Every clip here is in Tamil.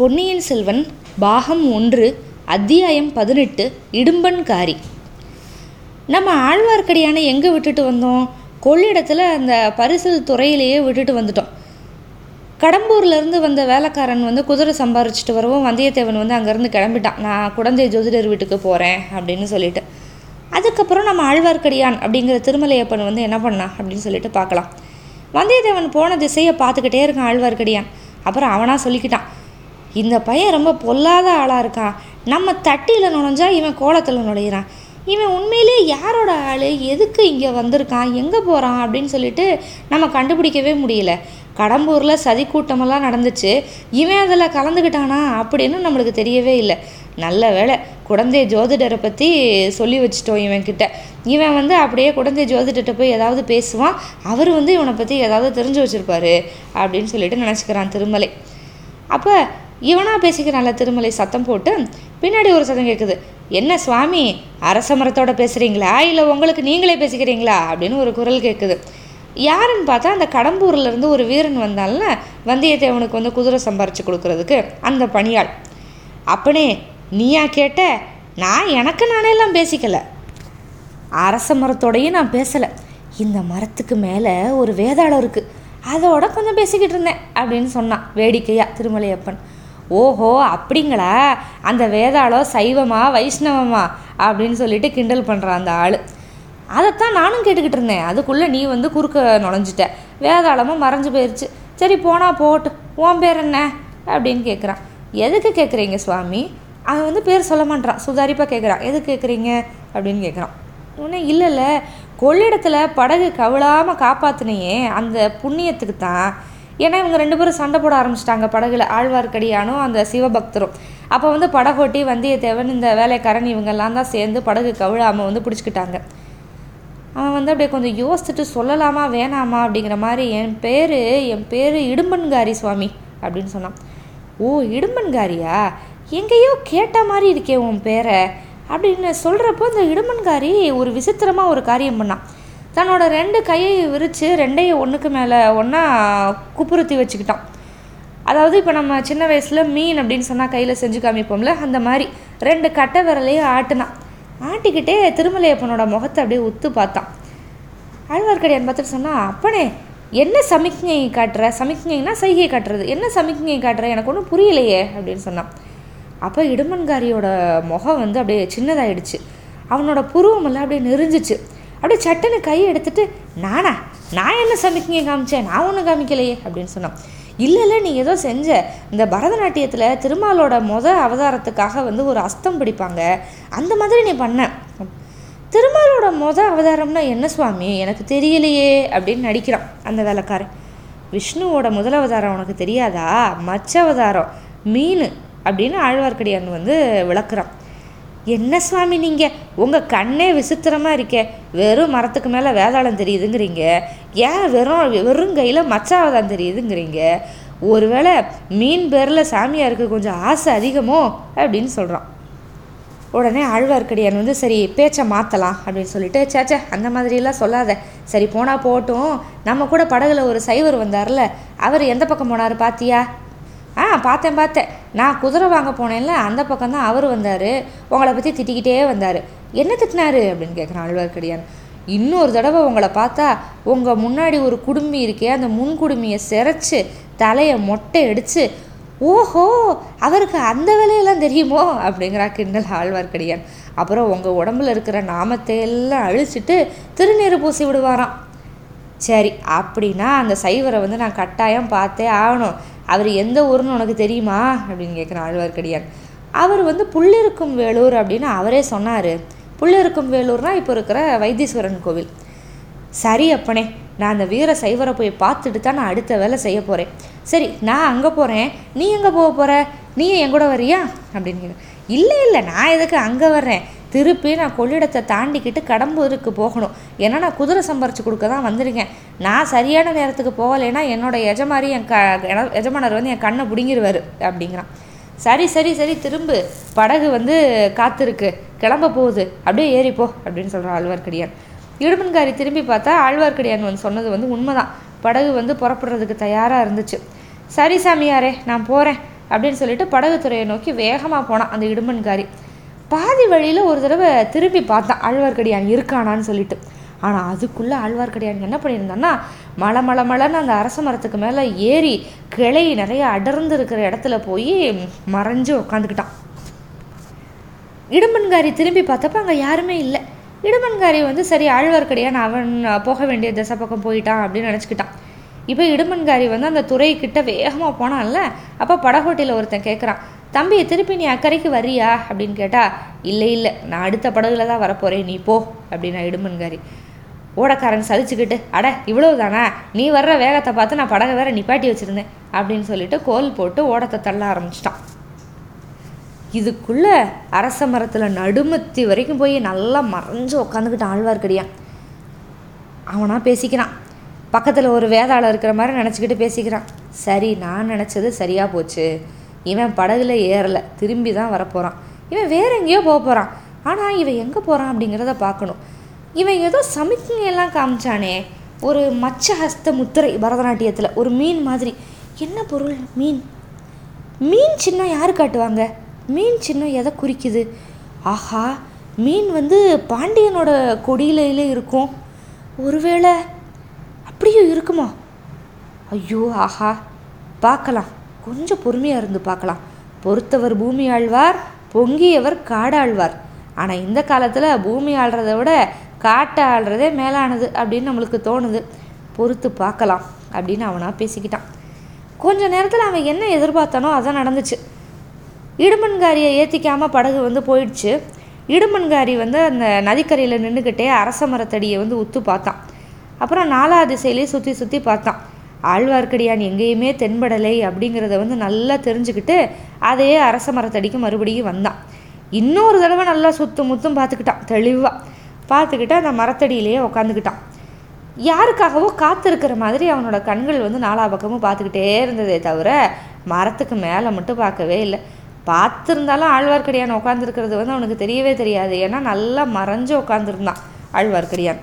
பொன்னியின் செல்வன் பாகம் ஒன்று அத்தியாயம் பதினெட்டு இடும்பன்காரி நம்ம ஆழ்வார்க்கடியான எங்கே விட்டுட்டு வந்தோம்? கொள்ளிடத்தில் அந்த பரிசல் துறையிலேயே விட்டுட்டு வந்துட்டோம். கடம்பூர்லேருந்து வந்த வேலைக்காரன் வந்து குதிரை சம்பாரிச்சிட்டு வரவும். வந்தியத்தேவன் வந்து அங்கேருந்து கிளம்பிட்டான். நான் குழந்தை ஜோதிடர் வீட்டுக்கு போகிறேன் அப்படின்னு சொல்லிட்டு. அதுக்கப்புறம் நம்ம ஆழ்வார்க்கடியான் அப்படிங்கிற திருமலையப்பன் வந்து என்ன பண்ணான் அப்படின்னு சொல்லிட்டு பார்க்கலாம். வந்தியத்தேவன் போன திசையை பார்த்துக்கிட்டே இருக்கான் ஆழ்வார்க்கடியான். அப்புறம் அவனாக சொல்லிக்கிட்டான். இந்த பையன் ரொம்ப பொல்லாத ஆளாக இருக்கான் நம்ம தட்டியில் நுழைஞ்சா இவன் கோலத்தில் நுழையிறான். இவன் உண்மையிலே யாரோட ஆள்? எதுக்கு இங்கே வந்திருக்கான்? எங்கே போகிறான் அப்படின்னு சொல்லிட்டு நம்ம கண்டுபிடிக்கவே முடியல. கடம்பூரில் சதி கூட்டமெல்லாம் நடந்துச்சு. இவன் அதில் கலந்துக்கிட்டானா அப்படின்னு நம்மளுக்கு தெரியவே இல்லை. நல்ல வேளை குழந்தை ஜோதிடரை பற்றி சொல்லி வச்சிட்டோம் இவன் கிட்ட. இவன் வந்து அப்படியே குழந்தை ஜோதிடர்கிட்ட போய் ஏதாவது பேசுவான். அவர் வந்து இவனை பற்றி ஏதாவது தெரிஞ்சு வச்சுருப்பாரு அப்படின்னு சொல்லிட்டு நினச்சிக்கிறான் திருமலை. அப்போ இவனா பேசிக்கிறான்ல திருமலை சத்தம் போட்டு பின்னாடி ஒரு சத்தம் கேட்குது என்ன சுவாமி அரச மரத்தோட பேசுகிறீங்களா இல்லை உங்களுக்கு நீங்களே பேசிக்கிறீங்களா? அப்படின்னு ஒரு குரல் கேட்குது யாருன்னு பார்த்தா அந்த கடம்பூர்லேருந்து ஒரு வீரன் வந்தால வந்தியத்தேவனுக்கு வந்து குதிரை சம்பாரித்து கொடுக்கறதுக்கு அந்த பணியாள். அப்பனே நீயா கேட்ட? நான் எனக்கு நானே எல்லாம் பேசிக்கலை. அரச மரத்தோடையும் நான் பேசலை. இந்த மரத்துக்கு மேலே ஒரு வேதாளம் இருக்குது அதோட கொஞ்சம் பேசிக்கிட்டு இருந்தேன் அப்படின்னு சொன்னான் வேடிக்கையா திருமலையப்பன். ஓஹோ அப்படிங்களா? அந்த வேதாளம் சைவமா வைஷ்ணவமா? அப்படின்னு சொல்லிட்டு கிண்டல் பண்ணுறான் அந்த ஆள். அதைத்தான் நானும் கேட்டுக்கிட்டு இருந்தேன். அதுக்குள்ளே நீ வந்து குறுக்க நுழைஞ்சிட்ட. வேதாளமும் மறைஞ்சு போயிடுச்சு சரி போனால் போட்டு உன் பேர் என்ன? அப்படின்னு கேட்குறான் எதுக்கு கேட்குறீங்க சுவாமி? அவன் வந்து பேர் சொல்ல மாட்டான் சுதாரிப்பாக கேட்குறான் எதுக்கு கேட்குறீங்க அப்படின்னு கேட்குறான் உடனே இல்லை இல்லை. கொள்ளிடத்தில் படகு கவிழாமல் காப்பாற்றினையே அந்த புண்ணியத்துக்கு தான் ஏன்னா இவங்க ரெண்டு பேரும் சண்டை போட ஆரம்பிச்சிட்டாங்க. படகுல ஆழ்வார்க்கடியானும் அந்த சிவபக்தரும். அப்போ வந்து படகோட்டி வந்தியத்தேவன் இந்த வேலைக்காரன் இவங்கெல்லாம் தான் சேர்ந்து படகு கவிழாமல் வந்து பிடிச்சிக்கிட்டாங்க. அவன் வந்து அப்படியே கொஞ்சம் யோசிச்சுட்டு சொல்லலாமா வேணாமா அப்படிங்கிற மாதிரி என் பேர் என் பேர் இடும்பன்காரி சுவாமி அப்படின்னு சொன்னான். ஓ இடும்பன்காரியா? எங்கேயோ கேட்ட மாதிரி இருக்கே உன் பேரை அப்படின்னு சொல்கிறப்போ இந்த இடுமன்காரி ஒரு விசித்திரமாக ஒரு காரியம் பண்ணான். தன்னோட ரெண்டு கையை விரித்து ரெண்டையும் ஒன்றுக்கு மேலே ஒன்றா குப்புறுத்தி வச்சுக்கிட்டான். அதாவது இப்போ நம்ம சின்ன வயசில் மீன் அப்படின்னு சொன்னால் கையில் செஞ்சு காமிப்போம்ல அந்த மாதிரி ரெண்டு கட்டை விரலையும் ஆட்டினான். ஆட்டிக்கிட்டே திருமலையப்பனோட முகத்தை அப்படியே உத்து பார்த்தான். ஆழ்வார்க்கடியான் பார்த்துட்டு சொன்னால் அப்பனே என்ன சமிக்ஞை காட்டுற? சமிக்ஞைனா சைகை காட்டுறது. என்ன சமிக்ஞை காட்டுற? எனக்கு ஒன்றும் புரியலையே அப்படின்னு சொன்னான். அப்போ இடுமன்காரியோட முகம் வந்து அப்படியே சின்னதாயிடுச்சு. அவனோட புருவமெல்லாம் அப்படியே நெறிஞ்சிச்சு அப்படியே சட்டுன்னு கையை எடுத்துட்டு நானா நான் என்ன சமைக்கிங்க காமிச்சேன் நான் ஒன்றும் காமிக்கலையே அப்படின்னு சொன்னான். இல்லை இல்லை நீ ஏதோ செஞ்ச இந்த பரதநாட்டியத்தில் திருமாலோட மொத அவதாரத்துக்காக வந்து ஒரு அஸ்தம் பிடிப்பாங்க. அந்த மாதிரி நீ பண்ண. திருமாலோட மொத அவதாரம்னா என்ன சுவாமி? எனக்கு தெரியலையே அப்படின்னு நடிக்கிறான் அந்த வேலைக்காரன். விஷ்ணுவோட முதல் அவதாரம் உனக்கு தெரியாதா? மச்ச அவதாரம் மீன் அப்படின்னு ஆழ்வார்க்கடியான் வந்து விளக்குறான். என்ன சுவாமி நீங்கள் உங்கள் கண்ணே விசித்திரமாக இருக்கே. வெறும் மரத்துக்கு மேலே வேதாளம் தெரியுதுங்கிறீங்க. ஏன் வெறும் வெறும் கையில் மச்சாவதான் தெரியுதுங்கிறீங்க? ஒருவேளை மீன் பேரில் சாமியாருக்கு கொஞ்சம் ஆசை அதிகமோ? அப்படின்னு சொல்கிறான் உடனே ஆழ்வார்க்கடியான் வந்து சரி பேச்சை மாற்றலாம் அப்படின்னு சொல்லிட்டு சேச்சே அந்த மாதிரிலாம் சொல்லாத. சரி போனால் போகட்டும் நம்ம கூட படகுல ஒரு சைவர் வந்தார்ல. அவர் எந்த பக்கம் போனார் பாத்தியா? பார்த்தேன் பார்த்தேன். நான் குதிரை வாங்க போனேன்ல அந்த பக்கம் தான் அவர் வந்தார். உங்களை பற்றி திட்டிக்கிட்டே வந்தார். என்ன திட்டினாரு? அப்படின்னு கேட்குறான் ஆழ்வார்க்கடியான் இன்னொரு தடவை உங்களை பார்த்தா உங்கள் முன்னாடி ஒரு குடுமி இருக்கே அந்த முன் குடுமியை சிரைச்சி தலையை மொட்டை அடித்து ஓஹோ அவருக்கு அந்த வேலையெல்லாம் தெரியுமோ? அப்படிங்கிறா கிண்டல் ஆழ்வார்க்கடியான். அப்புறம் உங்கள் உடம்புல இருக்கிற நாமத்தை எல்லாம் அழிச்சிட்டு திருநீர் பூசி விடுவாராம். சரி அப்படின்னா அந்த சைவரை வந்து நான் கட்டாயம் பார்த்தே ஆகணும். அவர் எந்த ஊர்னு உனக்கு தெரியுமா? அப்படின்னு கேட்குறான் ஆழ்வார்க்கடியான் அவர் வந்து புள்ளிருக்கும் வேலூர் அப்படின்னு அவரே சொன்னார். புள்ளிருக்கும் வேலூர்னால் இப்போ இருக்கிற வைத்தீஸ்வரன் கோவில். சரி அப்பனே நான் அந்த வீர சைவரை போய் பார்த்துட்டு தான் நான் அடுத்த வேலை செய்ய போகிறேன் சரி நான் அங்கே போகிறேன் நீ எங்கே போக போகிற நீ என் கூட வரியா? அப்படின்னு கேட்குறேன் இல்லை இல்லை நான் எதுக்கு அங்கே வர்றேன்? திருப்பி நான் கொள்ளிடத்தை தாண்டிக்கிட்டு கடம்பூருக்கு போகணும். ஏன்னா நான் குதிரை சம்பாரித்து கொடுக்க தான் வந்திருக்கேன். நான் சரியான நேரத்துக்கு போகலைன்னா என்னோடய எஜமாரி என் க எஜமானர் வந்து என் கண்ணை பிடுங்கிடுவார் அப்படிங்கிறான். சரி சரி சரி திரும்பு. படகு வந்து காத்திருக்கு. கிளம்ப போகுது. அப்படியே ஏறிப்போ அப்படின்னு சொல்கிறான் ஆழ்வார்க்கடியான். இடுமன்காரி திரும்பி பார்த்தா ஆழ்வார்க்கடியான் வந்து சொன்னது வந்து உண்மைதான். படகு வந்து புறப்படுறதுக்கு தயாராக இருந்துச்சு. சரி சாமியாரே நான் போகிறேன் அப்படின்னு சொல்லிட்டு படகு துறையை நோக்கி வேகமாக போனான் அந்த இடுமன்காரி. பாதி வழியில் ஒரு தடவை திரும்பி பார்த்தான் ஆழ்வார்க்கடியான் இருக்கானான்னு சொல்லிட்டு. ஆனால் அதுக்குள்ளே ஆழ்வார்க்கடியான் என்ன பண்ணியிருந்தான்னா மலை மலை மலைன்னு அந்த அரச மரத்துக்கு மேலே ஏறி கிளை நிறைய அடர்ந்து இருக்கிற இடத்துல போய் மறைஞ்சு உக்காந்துக்கிட்டான். இடுமன்காரி திரும்பி பார்த்தப்ப அங்கே யாருமே இல்லை. இடுமன்காரி வந்து சரி ஆழ்வார்க்கடியான் அவன் போக வேண்டிய திசை பக்கம் போயிட்டான் அப்படின்னு நினச்சிக்கிட்டான். இப்போ இடுமன்காரி வந்து அந்த துறை கிட்ட வேகமாக போனான்ல. அப்போ படகோட்டையில் ஒருத்தன் கேட்குறான் தம்பி திருப்பி நீ அக்கறைக்கு வரியா அப்படின்னு கேட்டா இல்லை இல்லை. நான் அடுத்த படகுல தான் வரப்போகிறேன் நீ போ அப்படின்னா இடுமன்காரி ஓடக்காரன் சலிச்சுக்கிட்டு அட இவ்வளவு தானா நீ வர்ற வேகத்தை பார்த்து நான் படகை வேற நிப்பாட்டி வச்சுருந்தேன் அப்படின்னு சொல்லிட்டு கோல் போட்டு ஓடத்தை தள்ள ஆரம்பிச்சிட்டான். இதுக்குள்ள அரச மரத்தில் நடுமத்தி வரைக்கும் போய் நல்லா மறைஞ்சு உட்காந்துக்கிட்டான் ஆழ்வார்க்கடியான். அவனா பேசிக்கிறான். பக்கத்தில் ஒரு வேதாளம் இருக்கிற மாதிரி நினச்சிக்கிட்டு பேசிக்கிறான். சரி நான் நினச்சது சரியாக போச்சு. இவன் படகுல ஏறலை திரும்பி தான் வரப்போகிறான் இவன் வேற எங்கேயோ போக போகிறான் ஆனால் இவன் எங்கே போகிறான் அப்படிங்கிறத பார்க்கணும். இவன் ஏதோ சமிக்ஞையெல்லாம் காமிச்சானே. ஒரு மச்சஹஸ்த முத்திரை பரதநாட்டியத்தில் ஒரு மீன் மாதிரி. என்ன பொருள்? மீன். மீன் சின்னம் யார் காட்டுவாங்க? மீன் சின்னம் எதை குறிக்குது? ஆஹா மீன் வந்து பாண்டியனோட கொடியில இருக்கும். ஒருவேளை அப்படியும் இருக்குமா? ஐயோ ஆஹா. பார்க்கலாம். கொஞ்சம் பொறுமையாக இருந்து பார்க்கலாம். பொறுத்தவர் பூமி ஆழ்வார் பொங்கியவர் காடாழ்வார் ஆனால் இந்த காலத்தில் பூமி ஆள்றதை விட காட்டை ஆள்றதே மேலானது அப்படின்னு நம்மளுக்கு தோணுது. பொறுத்து பார்க்கலாம் அப்படின்னு அவனாக பேசிக்கிட்டான். கொஞ்ச நேரத்தில் அவன் என்ன எதிர்பார்த்தானோ அதான் நடந்துச்சு. இடுமன்காரியை ஏற்றிக்காமல் படகு வந்து போயிடுச்சு. இடுமன்காரி வந்து அந்த நதிக்கரையில் நின்றுக்கிட்டே அரச மரத்தடியை வந்து உத்து பார்த்தான். அப்புறம் நாலா திசையிலே சுற்றி சுற்றி பார்த்தான். ஆழ்வார்க்கடியான் எங்கேயுமே தென்படலை அப்படிங்கிறத வந்து நல்லா தெரிஞ்சுக்கிட்டு அதே அரச மரத்தடிக்கு மறுபடியும் வந்தான். இன்னொரு தடவை நல்லா சுத்தும் முத்தும் பார்த்துக்கிட்டான் தெளிவாக பார்த்துக்கிட்டு அந்த மரத்தடியிலேயே உக்காந்துக்கிட்டான். யாருக்காகவோ காத்திருக்கிற மாதிரி அவனோட கண்கள் வந்து நாலா பக்கமும் பார்த்துக்கிட்டே இருந்ததே தவிர மரத்துக்கு மேலே மட்டும் பார்க்கவே இல்லை. பார்த்துருந்தாலும் ஆழ்வார்க்கடியான் உட்காந்துருக்கிறது வந்து அவனுக்கு தெரியவே தெரியாது. ஏன்னா நல்லா மறைஞ்சு உட்காந்துருந்தான் ஆழ்வார்க்கடியான்.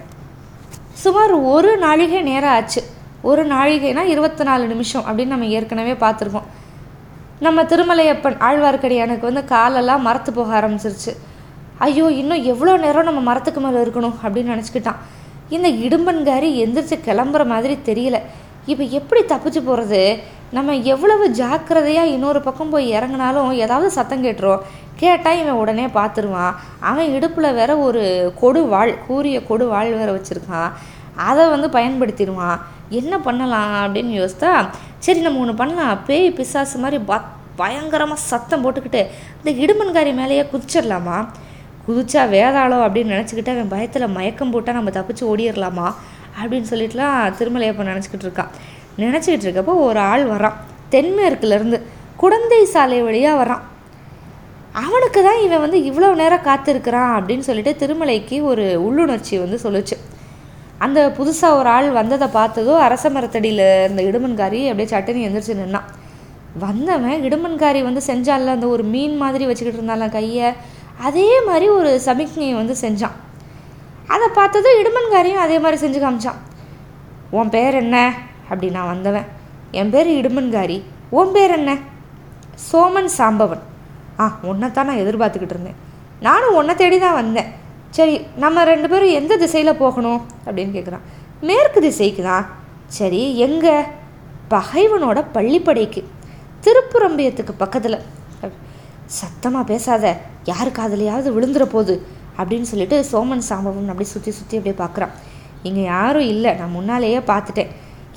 சுமார் ஒரு நாளிகை நேரம் ஆச்சு. ஒரு நாழிகைனா இருபத்தி நாலு நிமிஷம் அப்படின்னு நம்ம ஏற்கனவே பார்த்துருக்கோம். நம்ம திருமலையப்பன் ஆழ்வார்க்கடியானுக்கு வந்து காலெல்லாம் மரத்து போக ஆரம்பிச்சிருச்சு. ஐயோ இன்னும் எவ்வளோ நேரம் நம்ம மரத்துக்கு மேலே இருக்கணும் அப்படின்னு நினச்சிக்கிட்டான். இந்த இடும்பன்காரி எந்திரிச்சு கிளம்புற மாதிரி தெரியல. இப்போ எப்படி தப்பிச்சு போகிறது நம்ம எவ்வளவு ஜாக்கிரதையாக இன்னொரு பக்கம் போய் இறங்கினாலும் ஏதாவது சத்தம் கேட்டுரும். கேட்டால் இவன் உடனே பார்த்துருவான். அவன் இடுப்பில் வேற ஒரு கொடு வாழ் கூறிய கொடு வாழ் வேற வச்சுருக்கான். அதை வந்து பயன்படுத்திடுவான். என்ன பண்ணலாம் அப்படின்னு யோசித்தா சரி நம்ம ஒன்று பண்ணலாம். பேய் பிசாசு மாதிரி பத் பயங்கரமாக சத்தம் போட்டுக்கிட்டு இந்த இடுமன்காரி மேலேயே குதிச்சிடலாமா? குதிச்சா வேதாளம் அப்படின்னு நினச்சிக்கிட்டு அவன் பயத்தில் மயக்கம் போட்டால் நம்ம தப்பிச்சு ஓடிடலாமா? அப்படின்னு சொல்லிட்டுலாம் திருமலையப்ப நினச்சிக்கிட்டு இருக்கான் நினச்சிக்கிட்டு இருக்கப்போ ஒரு ஆள் வரான். தென்மேற்குலேருந்து குழந்தை சாலை வழியாக வரான். அவனுக்கு தான் இவன் வந்து இவ்வளோ நேரம் காத்திருக்கிறான் அப்படின்னு சொல்லிட்டு திருமலைக்கு ஒரு உள்ளுணர்ச்சி வந்து சொல்லுச்சு. அந்த புதுசாக ஒரு ஆள் வந்ததை பார்த்ததோ அரச மரத்தடியில் இருந்த இடுமன்காரி அப்படியே சட்டுன்னு எந்திரிச்சு நின்னான். வந்தவன் இடுமன்காரி வந்து செஞ்சால அந்த ஒரு மீன் மாதிரி வச்சுக்கிட்டு இருந்தால கையை. அதே மாதிரி ஒரு சமிக்ஞையை வந்து செஞ்சான். அதை பார்த்ததும் இடுமன்காரியும் அதே மாதிரி செஞ்சு காமிச்சான். உன் பேர் என்ன? அப்படி நான் வந்தவன். என் பேர் இடுமன்காரி. உன் பேர் என்ன? சோமன் சாம்பவன். ஆ உன்னைத்தான் நான் எதிர்பார்த்துக்கிட்டு இருந்தேன். நானும் உன்னை தேடி தான் வந்தேன். சரி நம்ம ரெண்டு பேரும் எந்த திசையில் போகணும்? அப்படின்னு கேட்குறான் மேற்கு திசைக்கு தான். சரி எங்கே? பகைவனோட பள்ளிப்படைக்கு. திருப்புரம்பியத்துக்கு பக்கத்தில். சத்தமாக பேசாத. யாருக்கு காதலையாவது விழுந்துற போகுது அப்படின்னு சொல்லிட்டு சோமன் சாம்பவன் அப்படியே சுற்றி சுற்றி அப்படியே பார்க்குறான் இங்கே யாரும் இல்லை. நான் முன்னாலேயே பார்த்துட்டேன்.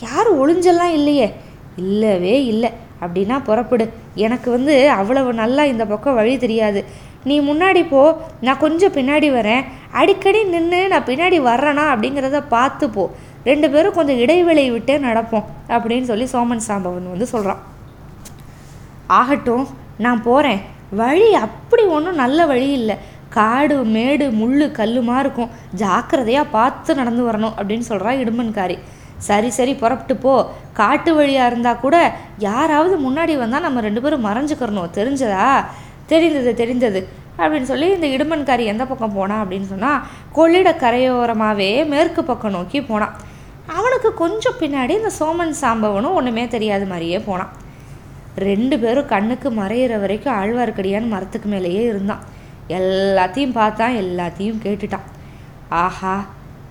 யாரும் ஒளிஞ்செல்லாம் இல்லையே. இல்லவே இல்லை. அப்படின்னா புறப்படு. எனக்கு வந்து அவ்வளவு நல்லா இந்த பக்கம் வழி தெரியாது. நீ முன்னாடி போ நான் கொஞ்சம் பின்னாடி வரேன். அடிக்கடி நின்று நான் பின்னாடி வர்றேனா அப்படிங்கிறத பார்த்து போ. ரெண்டு பேரும் கொஞ்சம் இடைவெளி விட்டே நடப்போம் அப்படின்னு சொல்லி சோமன் சாம்பவன் வந்து சொல்கிறான் ஆகட்டும் நான் போகிறேன் வழி அப்படி ஒன்றும் நல்ல வழி இல்லை. காடு மேடு முள் கல்லுமா இருக்கும். ஜாக்கிரதையாக பார்த்து நடந்து வரணும் அப்படின்னு சொல்கிறா இடுமன்காரி சரி சரி புறப்பட்டு போ. காட்டு வழியாக இருந்தால் கூட யாராவது முன்னாடி வந்தால் நம்ம ரெண்டு பேரும் மறைஞ்சுக்கிறணும். தெரிஞ்சதா? தெரிந்தது தெரிந்தது. அப்படின்னு சொல்லி இந்த இடுமன்காரி எந்த பக்கம் போனான் அப்படின்னு சொன்னால் கொள்ளிட கரையோரமாகவே மேற்கு பக்கம் நோக்கி போனான் அவனுக்கு கொஞ்சம் பின்னாடி இந்த சோமன் சாம்பவனும் ஒன்றுமே தெரியாத மாதிரியே போனான் ரெண்டு பேரும் கண்ணுக்கு மறையிற வரைக்கும் ஆழ்வார்க்கடியான்னு மரத்துக்கு மேலேயே இருந்தான். எல்லாத்தையும் பார்த்தான் எல்லாத்தையும் கேட்டுட்டான். ஆஹா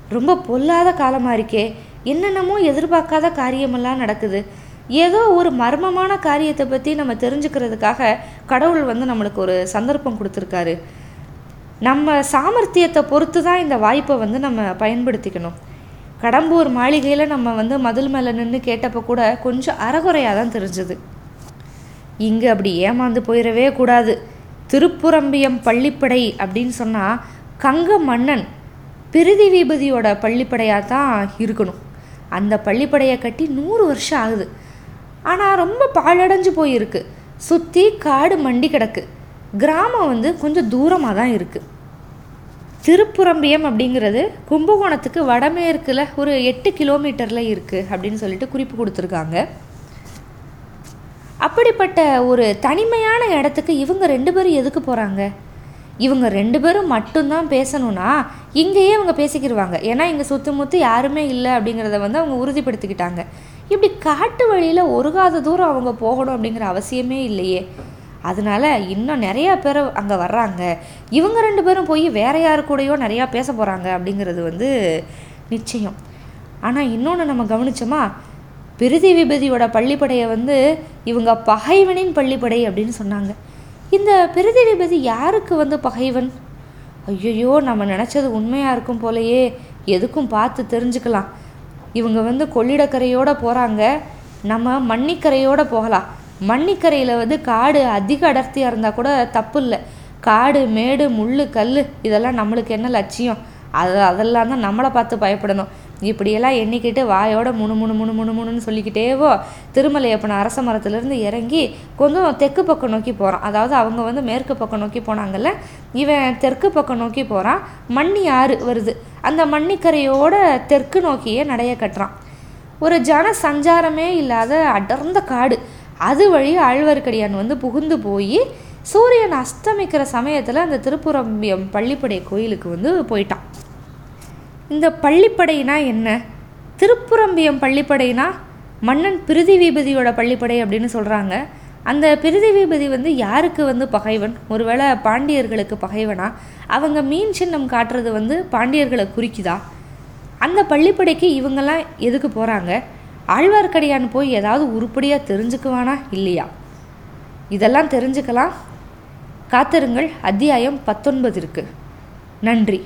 ரொம்ப பொல்லாத காலமாக இருக்கே. என்னென்னமோ எதிர்பார்க்காத காரியமெல்லாம் நடக்குது. ஏதோ ஒரு மர்மமான காரியத்தை பற்றி நம்ம தெரிஞ்சுக்கிறதுக்காக கடவுள் வந்து நம்மளுக்கு ஒரு சந்தர்ப்பம் கொடுத்துருக்காரு. நம்ம சாமர்த்தியத்தை பொறுத்து தான் இந்த வாய்ப்பை வந்து நம்ம பயன்படுத்திக்கணும். கடம்பூர் மாளிகையில் நம்ம வந்து மதில் மேலே நின்று கேட்டப்போ கூட கொஞ்சம் அறகுறையாக தான் தெரிஞ்சுது. இங்கே அப்படி ஏமாந்து போயிடவே கூடாது. திருப்புரம்பியம் பள்ளிப்படை அப்படின்னு சொன்னால் கங்க மன்னன் பிரிதி விபதியோட பள்ளிப்படையாக தான் இருக்கணும். அந்த பள்ளிப்படையை கட்டி நூறு வருஷம் ஆகுது. ஆனால் ரொம்ப பாழடைஞ்சு போயிருக்கு. சுற்றி காடு மண்டி கிடக்கு. கிராமம் வந்து கொஞ்சம் தூரமாக தான் இருக்குது திருப்புரம்பியம் அப்படிங்கிறது கும்பகோணத்துக்கு வடமேற்கில் ஒரு எட்டு கிலோமீட்டரில் இருக்குது அப்படின்னு சொல்லிட்டு குறிப்பு கொடுத்துருக்காங்க. அப்படிப்பட்ட ஒரு தனிமையான இடத்துக்கு இவங்க ரெண்டு பேரும் எதுக்கு போகிறாங்க இவங்க ரெண்டு பேரும் மட்டும்தான் பேசணும்னா இங்கேயே அவங்க பேசிக்கிடுவாங்க ஏன்னா இங்கே சுற்றி முத்து யாருமே இல்லை அப்படிங்கிறத வந்து அவங்க உறுதிப்படுத்திக்கிட்டாங்க. இப்படி காட்டு வழியில் ஒருகாத தூரம் அவங்க போகணும் அப்படிங்கிற அவசியமே இல்லையே. அதனால இன்னும் நிறையா பேர் அங்கே வர்றாங்க. இவங்க ரெண்டு பேரும் போய் வேற யாரு கூடயோ நிறையா பேச போகிறாங்க அப்படிங்கிறது வந்து நிச்சயம். ஆனால் இன்னொன்று நம்ம கவனிச்சோமா? பிரிதி விபதியோட பள்ளிப்படையை வந்து இவங்க பகைவனின் பள்ளிப்படை அப்படின்னு சொன்னாங்க. இந்த பிரதிநிபதி யாருக்கு வந்து பகைவன்? ஐயையோ நம்ம நினச்சது உண்மையாக இருக்கும் போலயே. எதுக்கும் பார்த்து தெரிஞ்சுக்கலாம். இவங்க வந்து கொள்ளிடக்கரையோடு போகிறாங்க நம்ம மண்ணிக்கரையோடு போகலாம். மண்ணிக்கரையில் வந்து காடு அதிக அடர்த்தியாக இருந்தால் கூட தப்பு இல்லை. காடு மேடு முள் கல் இதெல்லாம் நம்மளுக்கு என்ன லட்சியம்? அது அதெல்லாம் தான் நம்மளை பார்த்து பயப்படணும். இப்படியெல்லாம் எண்ணிக்கிட்டு வாயோட முணு முணு முணு முணு முணுன்னு சொல்லிக்கிட்டேவோ திருமலையப்பன அரச மரத்துலேருந்து இறங்கி கொஞ்சம் தெற்கு பக்கம் நோக்கி போகிறான் அதாவது அவங்க வந்து மேற்கு பக்கம் நோக்கி போனாங்கல்ல? இவன் தெற்கு பக்கம் நோக்கி போகிறான் மண்ணி ஆறு வருது. அந்த மண்ணிக்கரையோட தெற்கு நோக்கியே நடைய கட்டுறான். ஒரு ஜன சஞ்சாரமே இல்லாத அடர்ந்த காடு. அது வழி ஆழ்வார்க்கடியான் வந்து புகுந்து போய் சூரியன் அஸ்தமிக்கிற சமயத்தில் அந்த திருப்புரம்பியம் பள்ளிப்படை கோயிலுக்கு வந்து போயிட்டான். இந்த பள்ளிப்படைனா என்ன? திருப்புரம்பியம் பள்ளிப்படைனா மன்னன் பிரிதிவீபதியோட பள்ளிப்படை அப்படின்னு சொல்கிறாங்க அந்த பிரிதிவீபதி வந்து யாருக்கு வந்து பகைவன்? ஒருவேளை பாண்டியர்களுக்கு பகைவனா? அவங்க மீன் சின்னம் காட்டுறது வந்து பாண்டியர்களை குறிக்குதா? அந்த பள்ளிப்படைக்கு இவங்கெல்லாம் எதுக்கு போகிறாங்க ஆழ்வார்க்கடியான் போய் ஏதாவது உருப்படியாக தெரிஞ்சுக்குவானா இல்லையா? இதெல்லாம் தெரிஞ்சுக்கலாம். காத்திருங்கள். அத்தியாயம் பத்தொன்பது இருக்குது நன்றி.